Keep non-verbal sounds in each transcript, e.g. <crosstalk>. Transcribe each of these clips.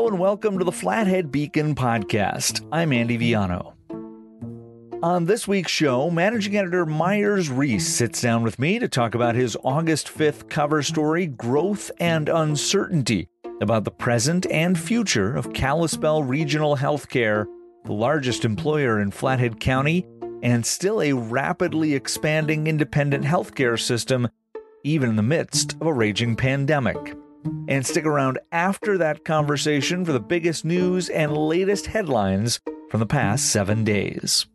Hello and welcome to the Flathead Beacon podcast. I'm Andy Viano. On this week's show, managing editor Myers Reece sits down with me to talk about his August 5th cover story, Growth and Uncertainty, about the present and future of Kalispell Regional Healthcare, the largest employer in Flathead County, and still a rapidly expanding independent healthcare system, even in the midst of a raging pandemic. And stick around after that conversation for the biggest news and latest headlines from the past seven days.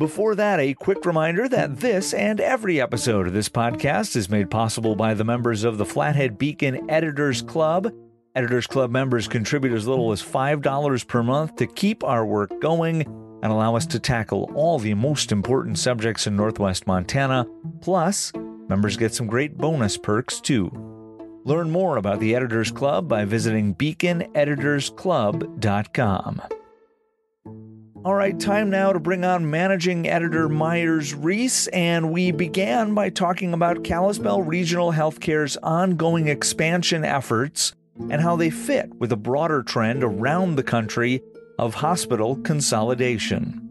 Before that, a quick reminder that this and every episode of this podcast is made possible by the members of the Flathead Beacon Editors Club. Editors Club members contribute as little as $5 per month to keep our work going and allow us to tackle all the most important subjects in Northwest Montana. Plus, members get some great bonus perks too. Learn more about the Editors Club by visiting beaconeditorsclub.com. All right, time now to bring on managing editor Myers Reece, and we began by talking about Kalispell Regional Healthcare's ongoing expansion efforts and how they fit with a broader trend around the country of hospital consolidation.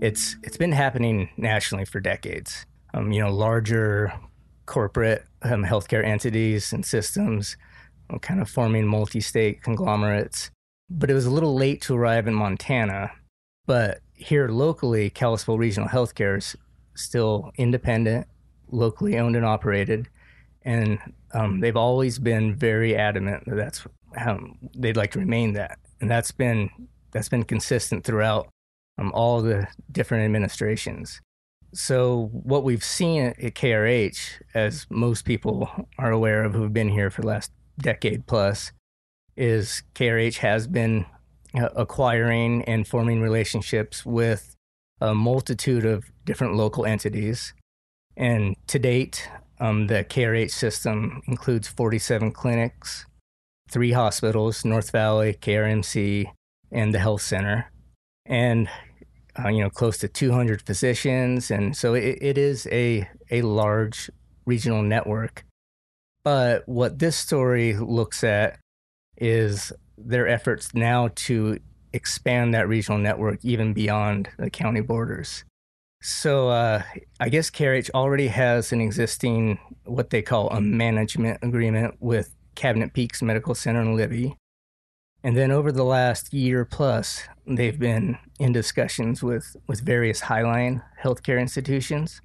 It's it's been happening nationally for decades. Um, you know, larger corporate um, healthcare entities and systems, um, kind of forming multi-state conglomerates. But it was a little late to arrive in Montana. But here locally, Kalispell Regional Healthcare is still independent, locally owned and operated, and um, they've always been very adamant that that's how they'd like to remain that, and that's been that's been consistent throughout um, all the different administrations. So what we've seen at KRH, as most people are aware of who've been here for the last decade plus, is KRH has been uh, acquiring and forming relationships with a multitude of different local entities. And to date, um, the KRH system includes 47 clinics, three hospitals, North Valley, KRMC, and the health center. And uh, you know, close to 200 physicians, and so it, it is a a large regional network. But what this story looks at is their efforts now to expand that regional network even beyond the county borders. So uh, I guess KRH already has an existing what they call a management agreement with Cabinet Peaks Medical Center in Libby. And then over the last year plus, they've been in discussions with, with various Highline healthcare institutions.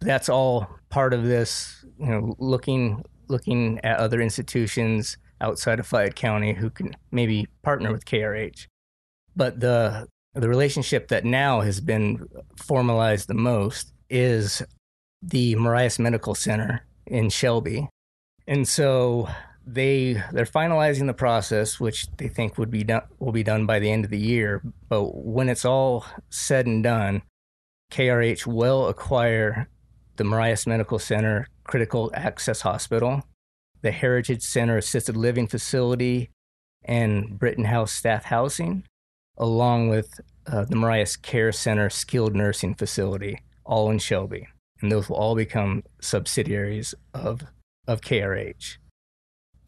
That's all part of this, you know, looking looking at other institutions outside of Flathead County who can maybe partner with KRH. But the the relationship that now has been formalized the most is the Marias Medical Center in Shelby. And so they they're finalizing the process, which they think would be done will be done by the end of the year. But when it's all said and done, KRH will acquire the Marias Medical Center Critical Access Hospital, the Heritage Center Assisted Living Facility, and Britton House Staff Housing, along with uh, the Marias Care Center Skilled Nursing Facility, all in Shelby. And those will all become subsidiaries of, of KRH.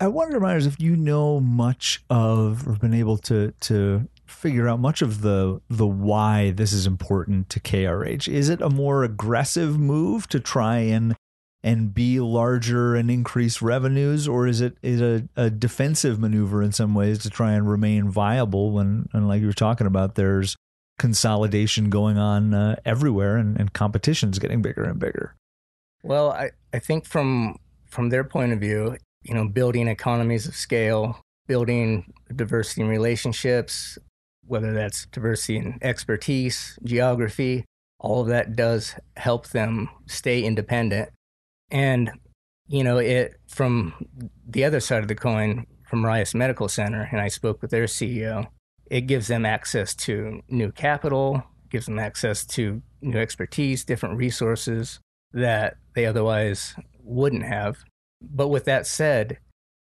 I wonder, Myers, if you know much of or been able to to figure out much of the the why this is important to KRH. Is it a more aggressive move to try and and be larger and increase revenues, or is it is a, a defensive maneuver in some ways to try and remain viable when, and like you were talking about, there's consolidation going on uh, everywhere and, and competition's getting bigger and bigger. Well, I, I think from from their point of view, you know, building economies of scale, building diversity in relationships, whether that's diversity in expertise, geography, all of that does help them stay independent. And, you know, it from the other side of the coin, from Marias Medical Center, and I spoke with their CEO, it gives them access to new capital, gives them access to new expertise, different resources that they otherwise wouldn't have. But with that said,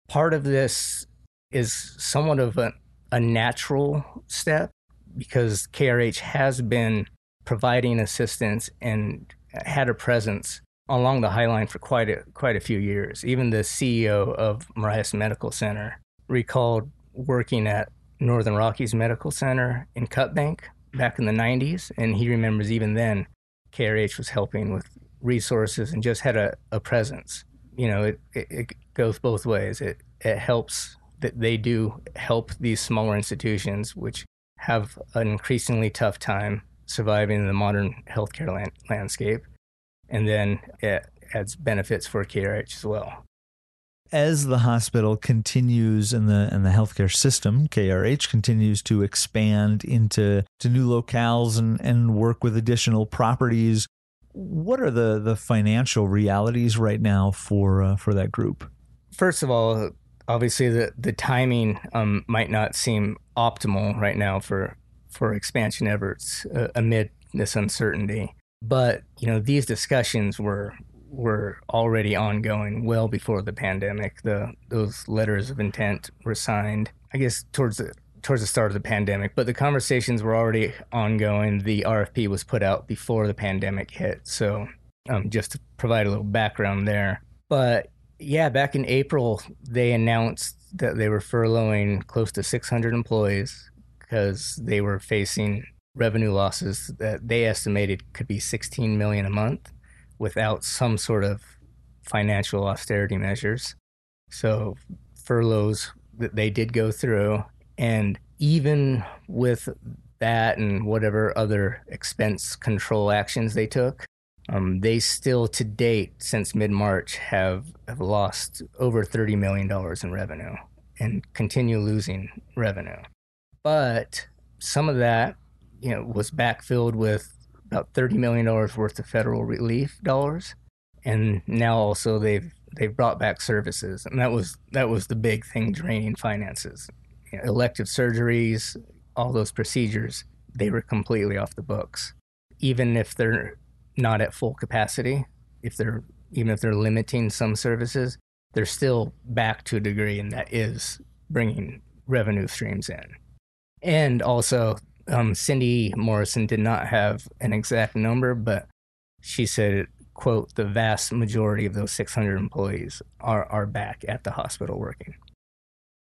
part of this is somewhat of a, a natural step because KRH has been providing assistance and had a presence along the High Line for quite a quite a few years. Even the CEO of Marias Medical Center recalled working at Northern Rockies Medical Center in Cut Bank back in the 90s. And he remembers even then, KRH was helping with resources and just had a, a presence. You know, it, it, it goes both ways. It, it helps that they do help these smaller institutions, which have an increasingly tough time surviving in the modern healthcare land, landscape. And then it adds benefits for KRH as well as the hospital continues and the and the healthcare system, KRH continues to expand into to new locales and, and work with additional properties. What are the, the financial realities right now for uh, for that group? First of all, obviously the the timing um, might not seem optimal right now for for expansion efforts uh, amid this uncertainty. But you know these discussions were were already ongoing well before the pandemic. The those letters of intent were signed, I guess, towards the towards the start of the pandemic, but the conversations were already ongoing. The RFP was put out before the pandemic hit. So, um, just to provide a little background there. But yeah, back in April, they announced that they were furloughing close to 600 employees because they were facing revenue losses that they estimated could be 16 million a month without some sort of financial austerity measures. So furloughs that they did go through, and even with that and whatever other expense control actions they took, um, they still to date since mid March have, have lost over $30 million in revenue and continue losing revenue. But some of that, you know, was backfilled with about $30 million worth of federal relief dollars. And now also they've they've brought back services. And that was that was the big thing draining finances. Elective surgeries, all those procedures, they were completely off the books. Even if they're not at full capacity, if they're even if they're limiting some services, they're still back to a degree, and that is bringing revenue streams in. And also, um, Cindy Morrison did not have an exact number, but she said, quote, the vast majority of those 600 employees are, are back at the hospital working.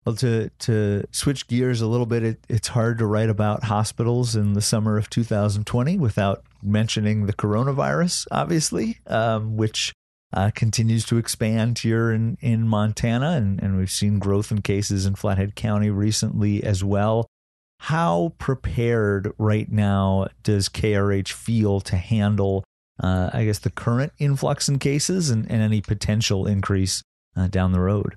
Well, to, to switch gears a little bit, it, it's hard to write about hospitals in the summer of 2020 without mentioning the coronavirus, obviously, um, which uh, continues to expand here in, in Montana. And, and we've seen growth in cases in Flathead County recently as well. How prepared right now does KRH feel to handle, uh, I guess, the current influx in cases and, and any potential increase uh, down the road?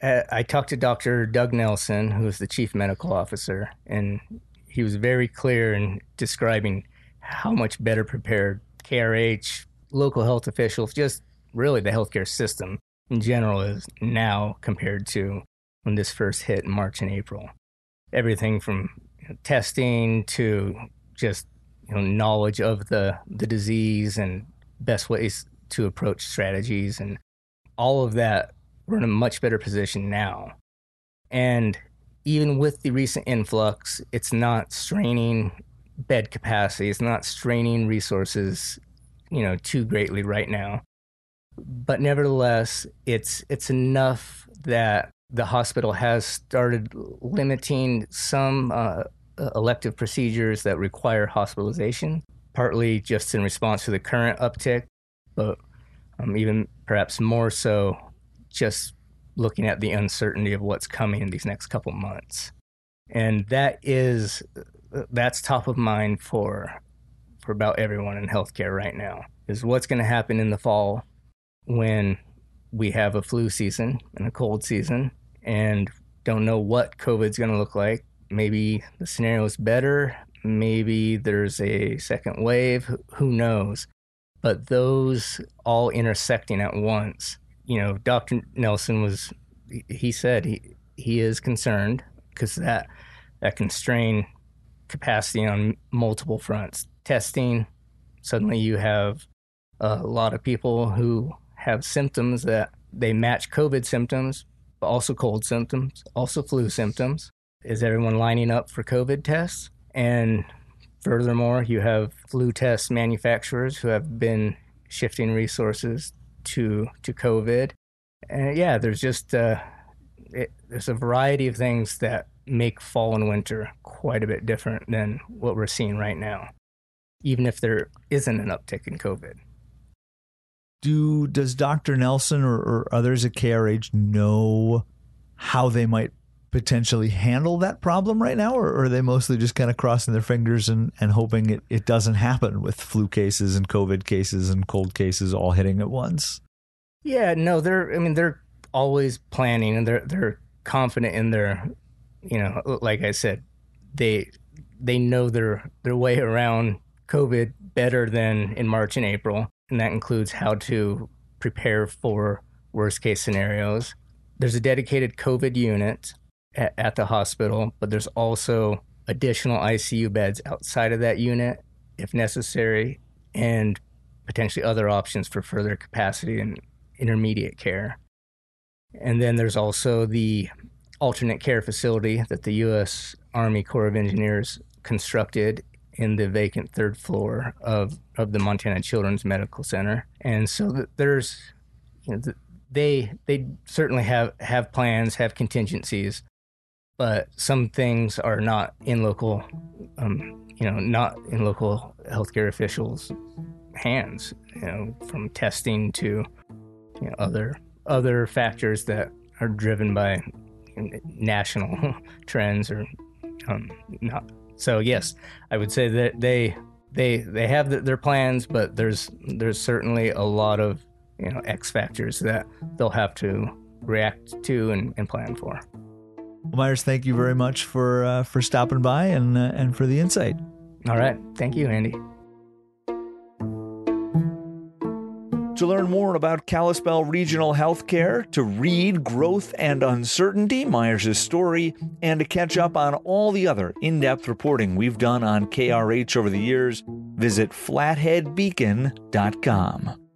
I talked to Dr. Doug Nelson, who is the chief medical officer, and he was very clear in describing how much better prepared KRH, local health officials, just really the healthcare system in general is now compared to when this first hit in March and April everything from testing to just you know knowledge of the the disease and best ways to approach strategies and all of that we're in a much better position now. And even with the recent influx it's not straining bed capacity it's not straining resources you know too greatly right now. But nevertheless it's it's enough that the hospital has started limiting some uh, elective procedures that require hospitalization, partly just in response to the current uptick, but um, even perhaps more so just looking at the uncertainty of what's coming in these next couple months. And that is that's top of mind for for about everyone in healthcare right now is what's going to happen in the fall when we have a flu season and a cold season and don't know what COVID's going to look like. Maybe the scenario is better. Maybe there's a second wave. Who knows? But those all intersecting at once. You know, Dr. Nelson was, he said he, he is concerned because that, that can strain capacity on multiple fronts. Testing, suddenly you have a lot of people who have symptoms that they match COVID symptoms, but also cold symptoms, also flu symptoms. Is everyone lining up for COVID tests? And furthermore, you have flu test manufacturers who have been shifting resources to to COVID. And yeah, there's just uh, it, there's a variety of things that make fall and winter quite a bit different than what we're seeing right now, even if there isn't an uptick in COVID. Do does Dr. Nelson or, or others at KRH know how they might potentially handle that problem right now, or, are they mostly just kind of crossing their fingers and, and hoping it, it doesn't happen with flu cases and COVID cases and cold cases all hitting at once? Yeah, no, they're I mean they're always planning and they're they're confident in their you know, like I said, they they know their their way around COVID better than in March and April, and that includes how to prepare for worst case scenarios. There's a dedicated COVID unit at, at the hospital, but there's also additional ICU beds outside of that unit if necessary, and potentially other options for further capacity and intermediate care. And then there's also the alternate care facility that the U.S. Army Corps of Engineers constructed in the vacant third floor of, of the Montana Children's Medical Center. And so there's, you know, they they certainly have have plans, have contingencies, but some things are not in local, um, you know, not in local healthcare officials' hands. You know, from testing to you know, other other factors that are driven by national <laughs> trends or um, not. So yes, I would say that they they they have the, their plans, but there's there's certainly a lot of you know X factors that they'll have to react to and, and plan for. Well, Myers, thank you very much for uh, for stopping by and uh, and for the insight. All right, thank you, Andy. To learn more about Kalispell Regional Healthcare, to read Growth and Uncertainty, Myers' story, and to catch up on all the other in depth reporting we've done on KRH over the years, visit flatheadbeacon.com.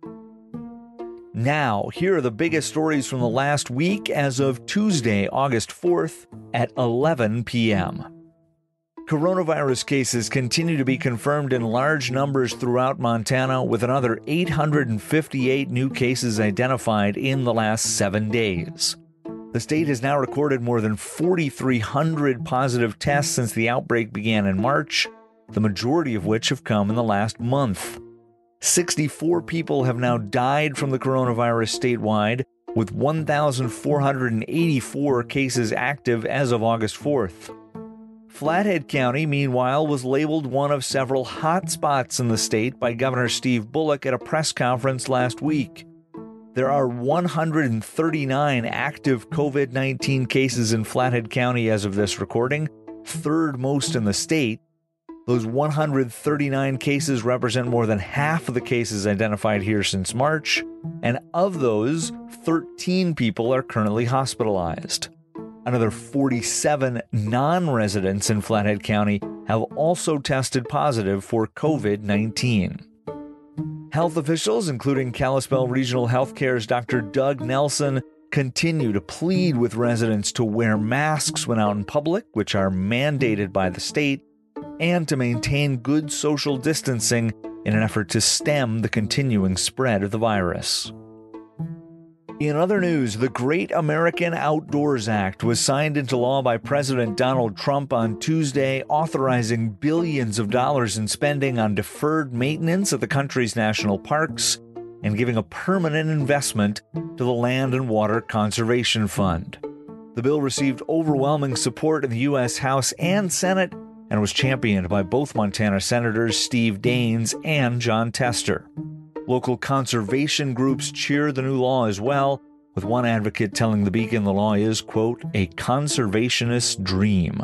Now, here are the biggest stories from the last week as of Tuesday, August 4th at 11 p.m. Coronavirus cases continue to be confirmed in large numbers throughout Montana, with another 858 new cases identified in the last seven days. The state has now recorded more than 4,300 positive tests since the outbreak began in March, the majority of which have come in the last month. 64 people have now died from the coronavirus statewide, with 1,484 cases active as of August 4th. Flathead County, meanwhile, was labeled one of several hot spots in the state by Governor Steve Bullock at a press conference last week. There are 139 active COVID 19 cases in Flathead County as of this recording, third most in the state. Those 139 cases represent more than half of the cases identified here since March, and of those, 13 people are currently hospitalized. Another 47 non residents in Flathead County have also tested positive for COVID 19. Health officials, including Kalispell Regional Healthcare's Dr. Doug Nelson, continue to plead with residents to wear masks when out in public, which are mandated by the state, and to maintain good social distancing in an effort to stem the continuing spread of the virus. In other news, the Great American Outdoors Act was signed into law by President Donald Trump on Tuesday, authorizing billions of dollars in spending on deferred maintenance of the country's national parks and giving a permanent investment to the Land and Water Conservation Fund. The bill received overwhelming support in the U.S. House and Senate and was championed by both Montana Senators Steve Daines and Jon Tester. Local conservation groups cheer the new law as well, with one advocate telling the Beacon the law is, quote, a conservationist dream.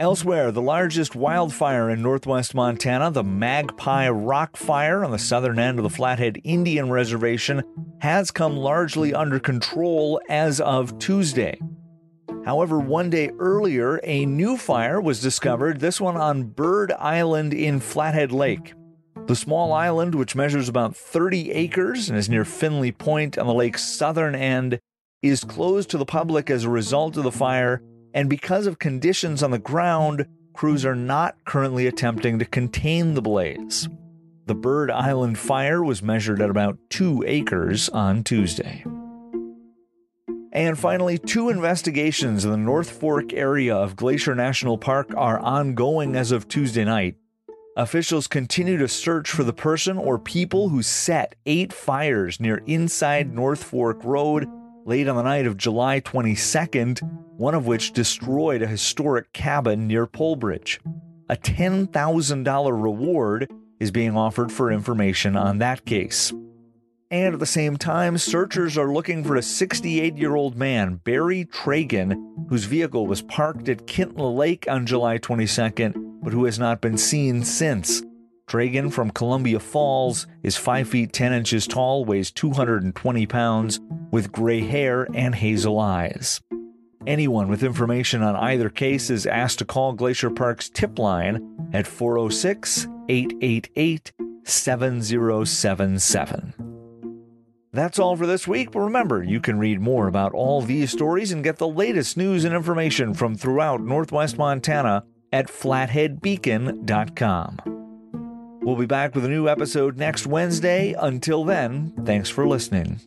Elsewhere, the largest wildfire in northwest Montana, the Magpie Rock Fire on the southern end of the Flathead Indian Reservation, has come largely under control as of Tuesday. However, one day earlier, a new fire was discovered, this one on Bird Island in Flathead Lake. The small island, which measures about 30 acres and is near Finley Point on the lake's southern end, is closed to the public as a result of the fire, and because of conditions on the ground, crews are not currently attempting to contain the blaze. The Bird Island fire was measured at about two acres on Tuesday. And finally, two investigations in the North Fork area of Glacier National Park are ongoing as of Tuesday night. Officials continue to search for the person or people who set eight fires near inside North Fork Road late on the night of July 22nd, one of which destroyed a historic cabin near Polebridge. A $10,000 reward is being offered for information on that case. And at the same time, searchers are looking for a 68 year old man, Barry Tragan, whose vehicle was parked at Kintla Lake on July 22nd, but who has not been seen since. Tragan from Columbia Falls is 5 feet 10 inches tall, weighs 220 pounds, with gray hair and hazel eyes. Anyone with information on either case is asked to call Glacier Park's tip line at 406 888 7077. That's all for this week, but remember, you can read more about all these stories and get the latest news and information from throughout Northwest Montana at flatheadbeacon.com. We'll be back with a new episode next Wednesday. Until then, thanks for listening.